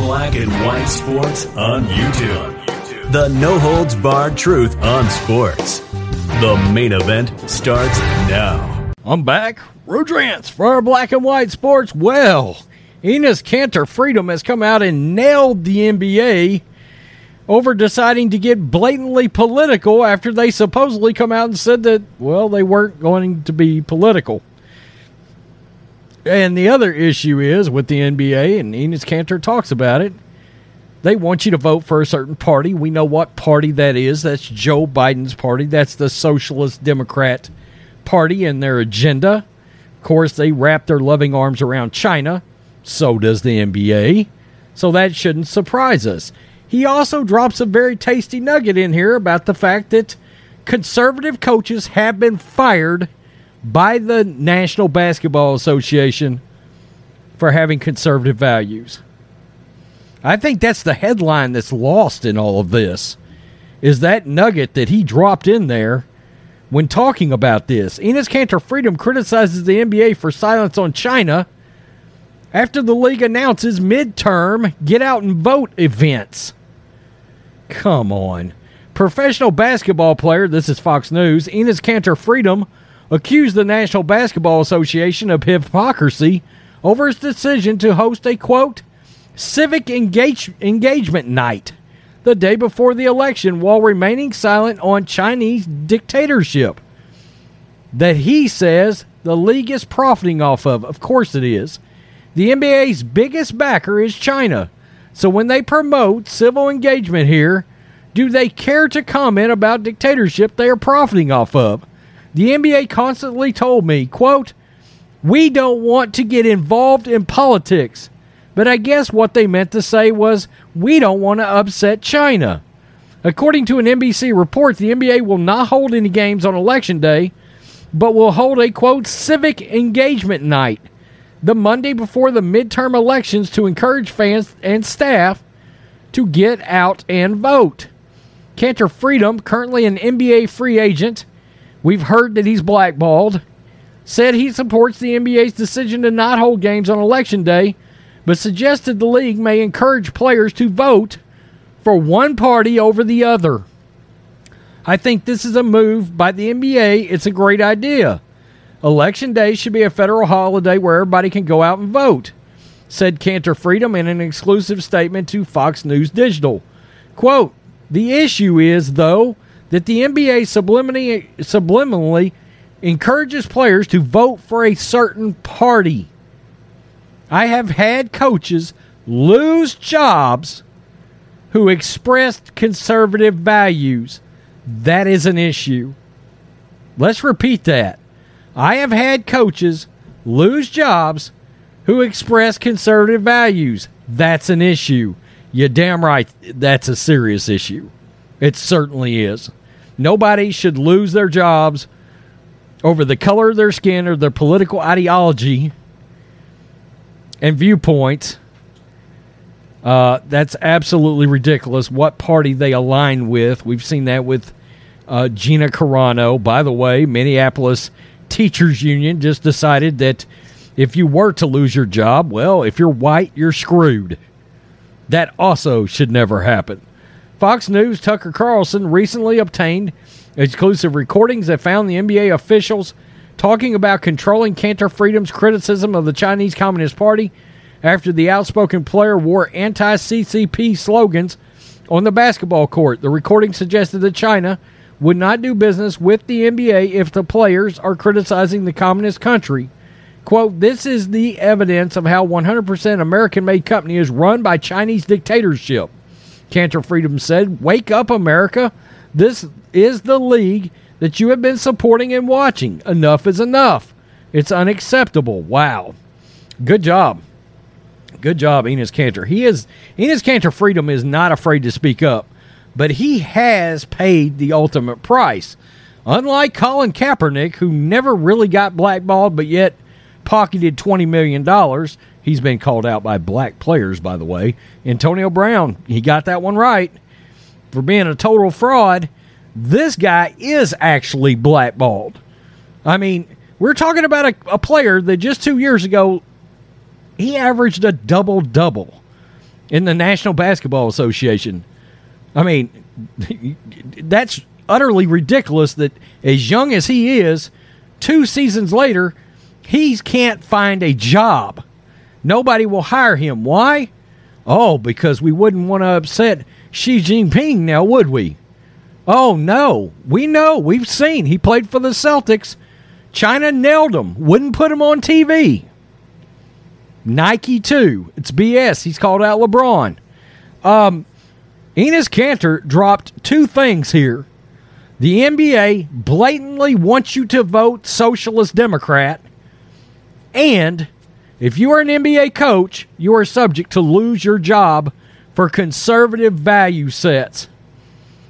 Black and White Sports on YouTube. The no holds barred truth on sports. The main event starts now. I'm back. Rodrance for our Black and White Sports. Well, Enes Kanter Freedom has come out and nailed the NBA over deciding to get blatantly political after they supposedly come out and said that, well, they weren't going to be political. And the other issue is with the NBA, and Enes Kanter talks about it. They want you to vote for a certain party. We know what party that is. That's Joe Biden's party. That's the Socialist Democrat Party and their agenda. Of course, they wrap their loving arms around China. So does the NBA. So that shouldn't surprise us. He also drops a very tasty nugget in here about the fact that conservative coaches have been fired by the National Basketball Association for having conservative values. I think that's the headline that's lost in all of this. Is that nugget that he dropped in there when talking about this? Enes Kanter Freedom criticizes the NBA for silence on China after the league announces midterm get out and vote events. Come on. Professional basketball player, this is Fox News, Enes Kanter Freedom accused the National Basketball Association of hypocrisy over its decision to host a quote civic engage- engagement night the day before the election while remaining silent on Chinese dictatorship that he says the league is profiting off of. Of course it is. The NBA's biggest backer is China. So when they promote civil engagement here, do they care to comment about dictatorship they are profiting off of? The NBA constantly told me, quote, we don't want to get involved in politics. But I guess what they meant to say was, we don't want to upset China. According to an NBC report, the NBA will not hold any games on election day, but will hold a quote civic engagement night the Monday before the midterm elections to encourage fans and staff to get out and vote. Kanter Freedom, currently an NBA free agent, we've heard that he's blackballed, said he supports the NBA's decision to not hold games on election day, but suggested the league may encourage players to vote for one party over the other. I think this is a move by the NBA. It's a great idea. Election day should be a federal holiday where everybody can go out and vote, said Kanter Freedom in an exclusive statement to Fox News Digital. Quote, the issue is, though, that the NBA subliminally, subliminally encourages players to vote for a certain party. I have had coaches lose jobs who expressed conservative values. That is an issue. Let's repeat that. I have had coaches lose jobs who express conservative values. That's an issue. You're damn right, that's a serious issue. It certainly is. Nobody should lose their jobs over the color of their skin or their political ideology and viewpoints. Uh, that's absolutely ridiculous. What party they align with. We've seen that with uh, Gina Carano. By the way, Minneapolis Teachers Union just decided that if you were to lose your job, well, if you're white, you're screwed. That also should never happen. Fox News Tucker Carlson recently obtained exclusive recordings that found the NBA officials talking about controlling Kanter Freedom's criticism of the Chinese Communist Party after the outspoken player wore anti CCP slogans on the basketball court. The recording suggested that China would not do business with the NBA if the players are criticizing the communist country. Quote, this is the evidence of how 100% American made company is run by Chinese dictatorship. Kanter Freedom said, Wake up, America. This is the league that you have been supporting and watching. Enough is enough. It's unacceptable. Wow. Good job. Good job, Enes Kanter. He is Enes Kanter Freedom is not afraid to speak up, but he has paid the ultimate price. Unlike Colin Kaepernick, who never really got blackballed, but yet pocketed $20 million. He's been called out by black players, by the way. Antonio Brown, he got that one right for being a total fraud. This guy is actually blackballed. I mean, we're talking about a, a player that just two years ago, he averaged a double double in the National Basketball Association. I mean, that's utterly ridiculous that as young as he is, two seasons later, he can't find a job. Nobody will hire him. Why? Oh, because we wouldn't want to upset Xi Jinping now, would we? Oh, no. We know. We've seen. He played for the Celtics. China nailed him. Wouldn't put him on TV. Nike, too. It's BS. He's called out LeBron. Um, Enes Kanter dropped two things here the NBA blatantly wants you to vote Socialist Democrat. And if you are an NBA coach, you are subject to lose your job for conservative value sets.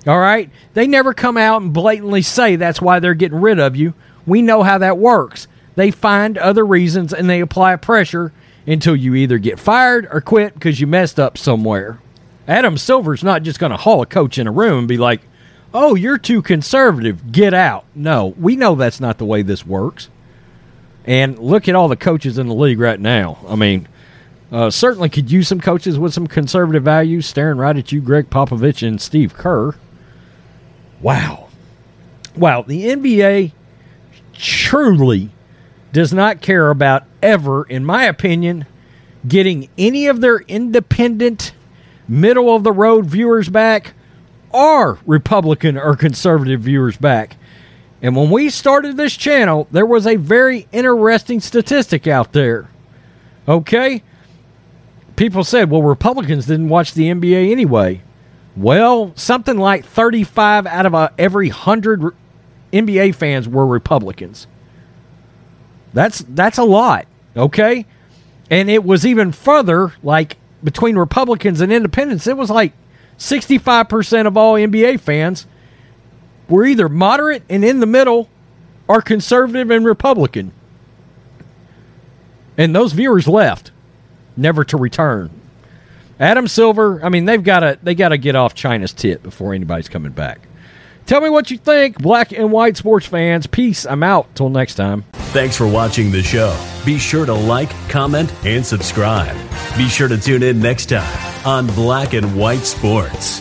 All right? They never come out and blatantly say that's why they're getting rid of you. We know how that works. They find other reasons and they apply pressure until you either get fired or quit because you messed up somewhere. Adam Silver's not just going to haul a coach in a room and be like, oh, you're too conservative, get out. No, we know that's not the way this works. And look at all the coaches in the league right now. I mean, uh, certainly could use some coaches with some conservative values staring right at you, Gregg Popovich and Steve Kerr. Wow. Wow. The NBA truly does not care about ever, in my opinion, getting any of their independent, middle of the road viewers back or Republican or conservative viewers back. And when we started this channel, there was a very interesting statistic out there. Okay? People said, well, Republicans didn't watch the NBA anyway. Well, something like 35 out of uh, a, every 100 NBA fans were Republicans. That's that's a lot, okay? And it was even further like between Republicans and independents, it was like 65% of all NBA fans were either moderate and in the middle or conservative and Republican. And those viewers left, never to return. Adam Silver, I mean, they've got to they got to get off China's tit before anybody's coming back. Tell me what you think, black and white sports fans. Peace. I'm out. Till next time. Thanks for watching the show. Be sure to like, comment, and subscribe. Be sure to tune in next time on Black and White Sports.